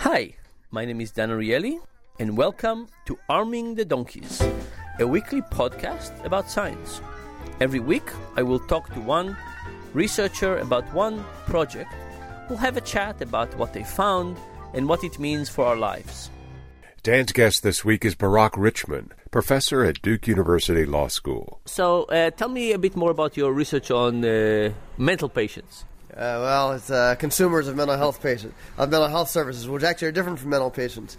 Hi, my name is Dan Ariely, and welcome to Arming the Donkeys, a weekly podcast about science. Every week, I will talk to one researcher about one project. We'll have a chat about what they found and what it means for our lives. Dan's guest this week is Barak Richman, professor at Duke University Law School. So, uh, tell me a bit more about your research on uh, mental patients. Uh, well, it's uh, consumers of mental health patients, of mental health services, which actually are different from mental patients.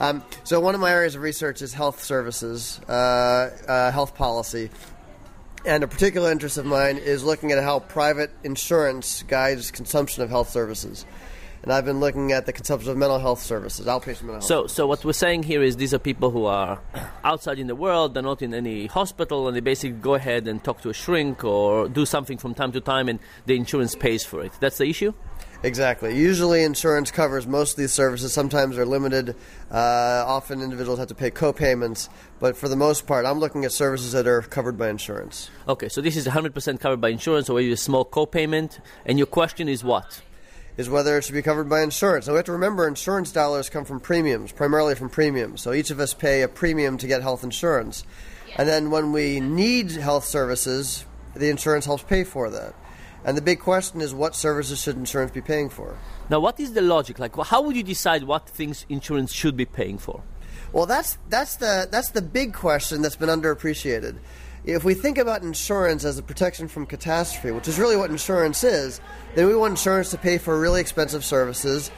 Um, so, one of my areas of research is health services, uh, uh, health policy, and a particular interest of mine is looking at how private insurance guides consumption of health services and I've been looking at the consumption of mental health services, outpatient mental health. So, so what we're saying here is these are people who are outside in the world, they're not in any hospital, and they basically go ahead and talk to a shrink or do something from time to time, and the insurance pays for it. That's the issue. Exactly. Usually, insurance covers most of these services. Sometimes they're limited. Uh, often, individuals have to pay co-payments. But for the most part, I'm looking at services that are covered by insurance. Okay, so this is 100% covered by insurance, or you a small co-payment. And your question is what? Is whether it should be covered by insurance. Now we have to remember insurance dollars come from premiums, primarily from premiums. So each of us pay a premium to get health insurance. And then when we need health services, the insurance helps pay for that. And the big question is what services should insurance be paying for? Now, what is the logic? Like, how would you decide what things insurance should be paying for? Well, that's, that's, the, that's the big question that's been underappreciated if we think about insurance as a protection from catastrophe, which is really what insurance is, then we want insurance to pay for really expensive services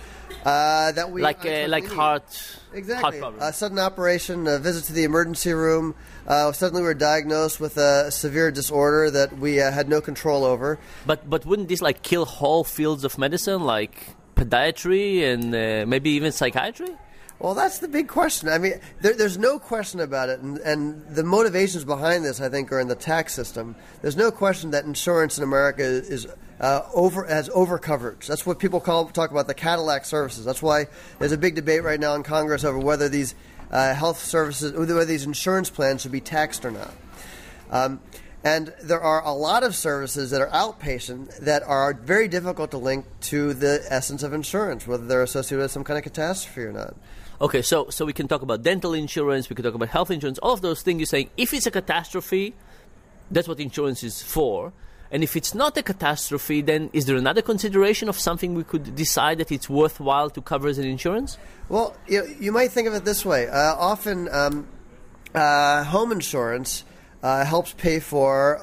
uh, that we like uh, like heart exactly heart a sudden operation, a visit to the emergency room. Uh, suddenly, we are diagnosed with a severe disorder that we uh, had no control over. But but wouldn't this like kill whole fields of medicine, like podiatry and uh, maybe even psychiatry? Well, that's the big question. I mean, there, there's no question about it, and, and, the motivations behind this, I think, are in the tax system. There's no question that insurance in America is uh, over has over coverage. That's what people call talk about the Cadillac services. That's why there's a big debate right now in Congress over whether these uh, health services, whether these insurance plans should be taxed or not. Um, and there are a lot of services that are outpatient that are very difficult to link to the essence of insurance, whether they're associated with some kind of catastrophe or not. Okay, so so we can talk about dental insurance, we can talk about health insurance, all of those things. You're saying if it's a catastrophe, that's what insurance is for. And if it's not a catastrophe, then is there another consideration of something we could decide that it's worthwhile to cover as an insurance? Well, you, you might think of it this way. Uh, often, um, uh, home insurance uh, helps pay for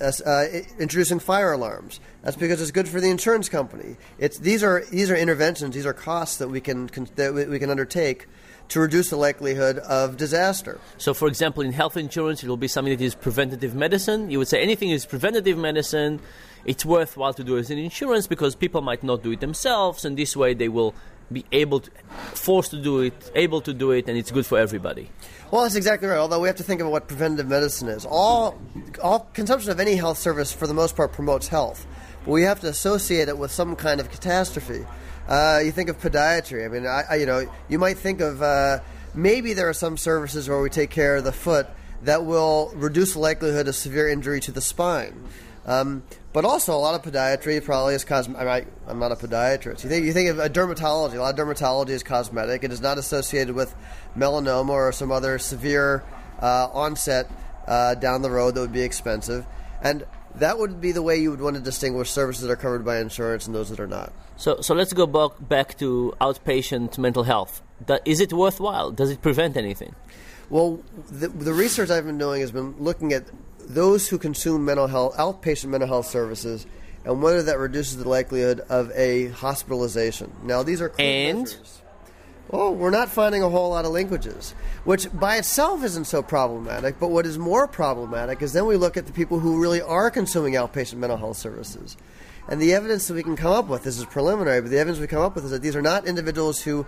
uh, introducing fire alarms. That's because it's good for the insurance company. It's these are these are interventions. These are costs that we can that we can undertake to reduce the likelihood of disaster. So, for example, in health insurance, it will be something that is preventative medicine. You would say anything is preventative medicine. It's worthwhile to do as an insurance because people might not do it themselves, and this way they will be able to, forced to do it, able to do it, and it's good for everybody. Well, that's exactly right. Although we have to think about what preventative medicine is. All, all consumption of any health service, for the most part, promotes health, but we have to associate it with some kind of catastrophe. Uh, you think of podiatry. I mean, I, I, you know, you might think of uh, maybe there are some services where we take care of the foot that will reduce the likelihood of severe injury to the spine. Um, but also, a lot of podiatry probably is cosmetic. I I'm not a podiatrist. You think you think of a dermatology. A lot of dermatology is cosmetic. It is not associated with melanoma or some other severe uh, onset uh, down the road that would be expensive. And that would be the way you would want to distinguish services that are covered by insurance and those that are not. So, so let's go back, back to outpatient mental health. Is it worthwhile? Does it prevent anything? Well, the, the research I've been doing has been looking at those who consume mental health, outpatient mental health services, and whether that reduces the likelihood of a hospitalization. Now, these are and. Measures. Oh, we're not finding a whole lot of linkages, which by itself isn't so problematic. But what is more problematic is then we look at the people who really are consuming outpatient mental health services. And the evidence that we can come up with, this is preliminary, but the evidence we come up with is that these are not individuals who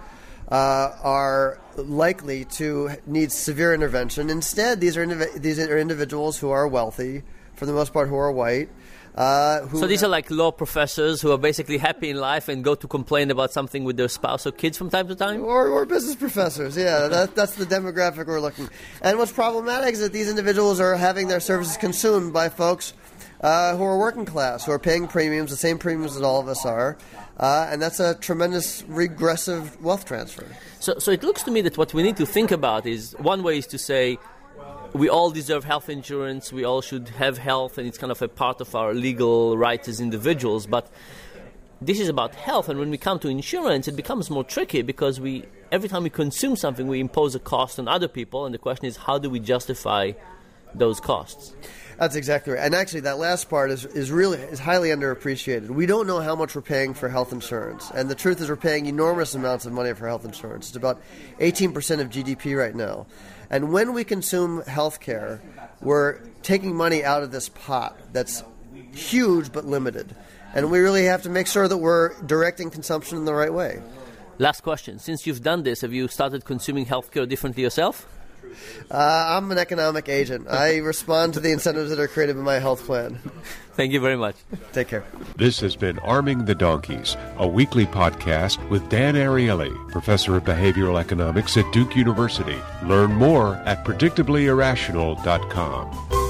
uh, are likely to need severe intervention. Instead, these are indiv- these are individuals who are wealthy, for the most part, who are white. Uh, so these are like law professors who are basically happy in life and go to complain about something with their spouse or kids from time to time, or, or business professors. Yeah, that, that's the demographic we're looking. And what's problematic is that these individuals are having their services consumed by folks uh, who are working class, who are paying premiums, the same premiums that all of us are, uh, and that's a tremendous regressive wealth transfer. So, so it looks to me that what we need to think about is one way is to say we all deserve health insurance, we all should have health, and it's kind of a part of our legal rights as individuals. But this is about health, and when we come to insurance, it becomes more tricky because we every time we consume something, we impose a cost on other people, and the question is how do we justify those costs? That's exactly right. And actually, that last part is, is really is highly underappreciated. We don't know how much we're paying for health insurance, and the truth is, we're paying enormous amounts of money for health insurance. It's about 18% of GDP right now. And when we consume health care, we're taking money out of this pot that's huge but limited. And we really have to make sure that we're directing consumption in the right way. Last question. Since you've done this, have you started consuming healthcare differently yourself? Uh, I'm an economic agent. I respond to the incentives that are created by my health plan. Thank you very much. Take care. This has been Arming the Donkeys, a weekly podcast with Dan Ariely, professor of behavioral economics at Duke University. Learn more at predictablyirrational.com.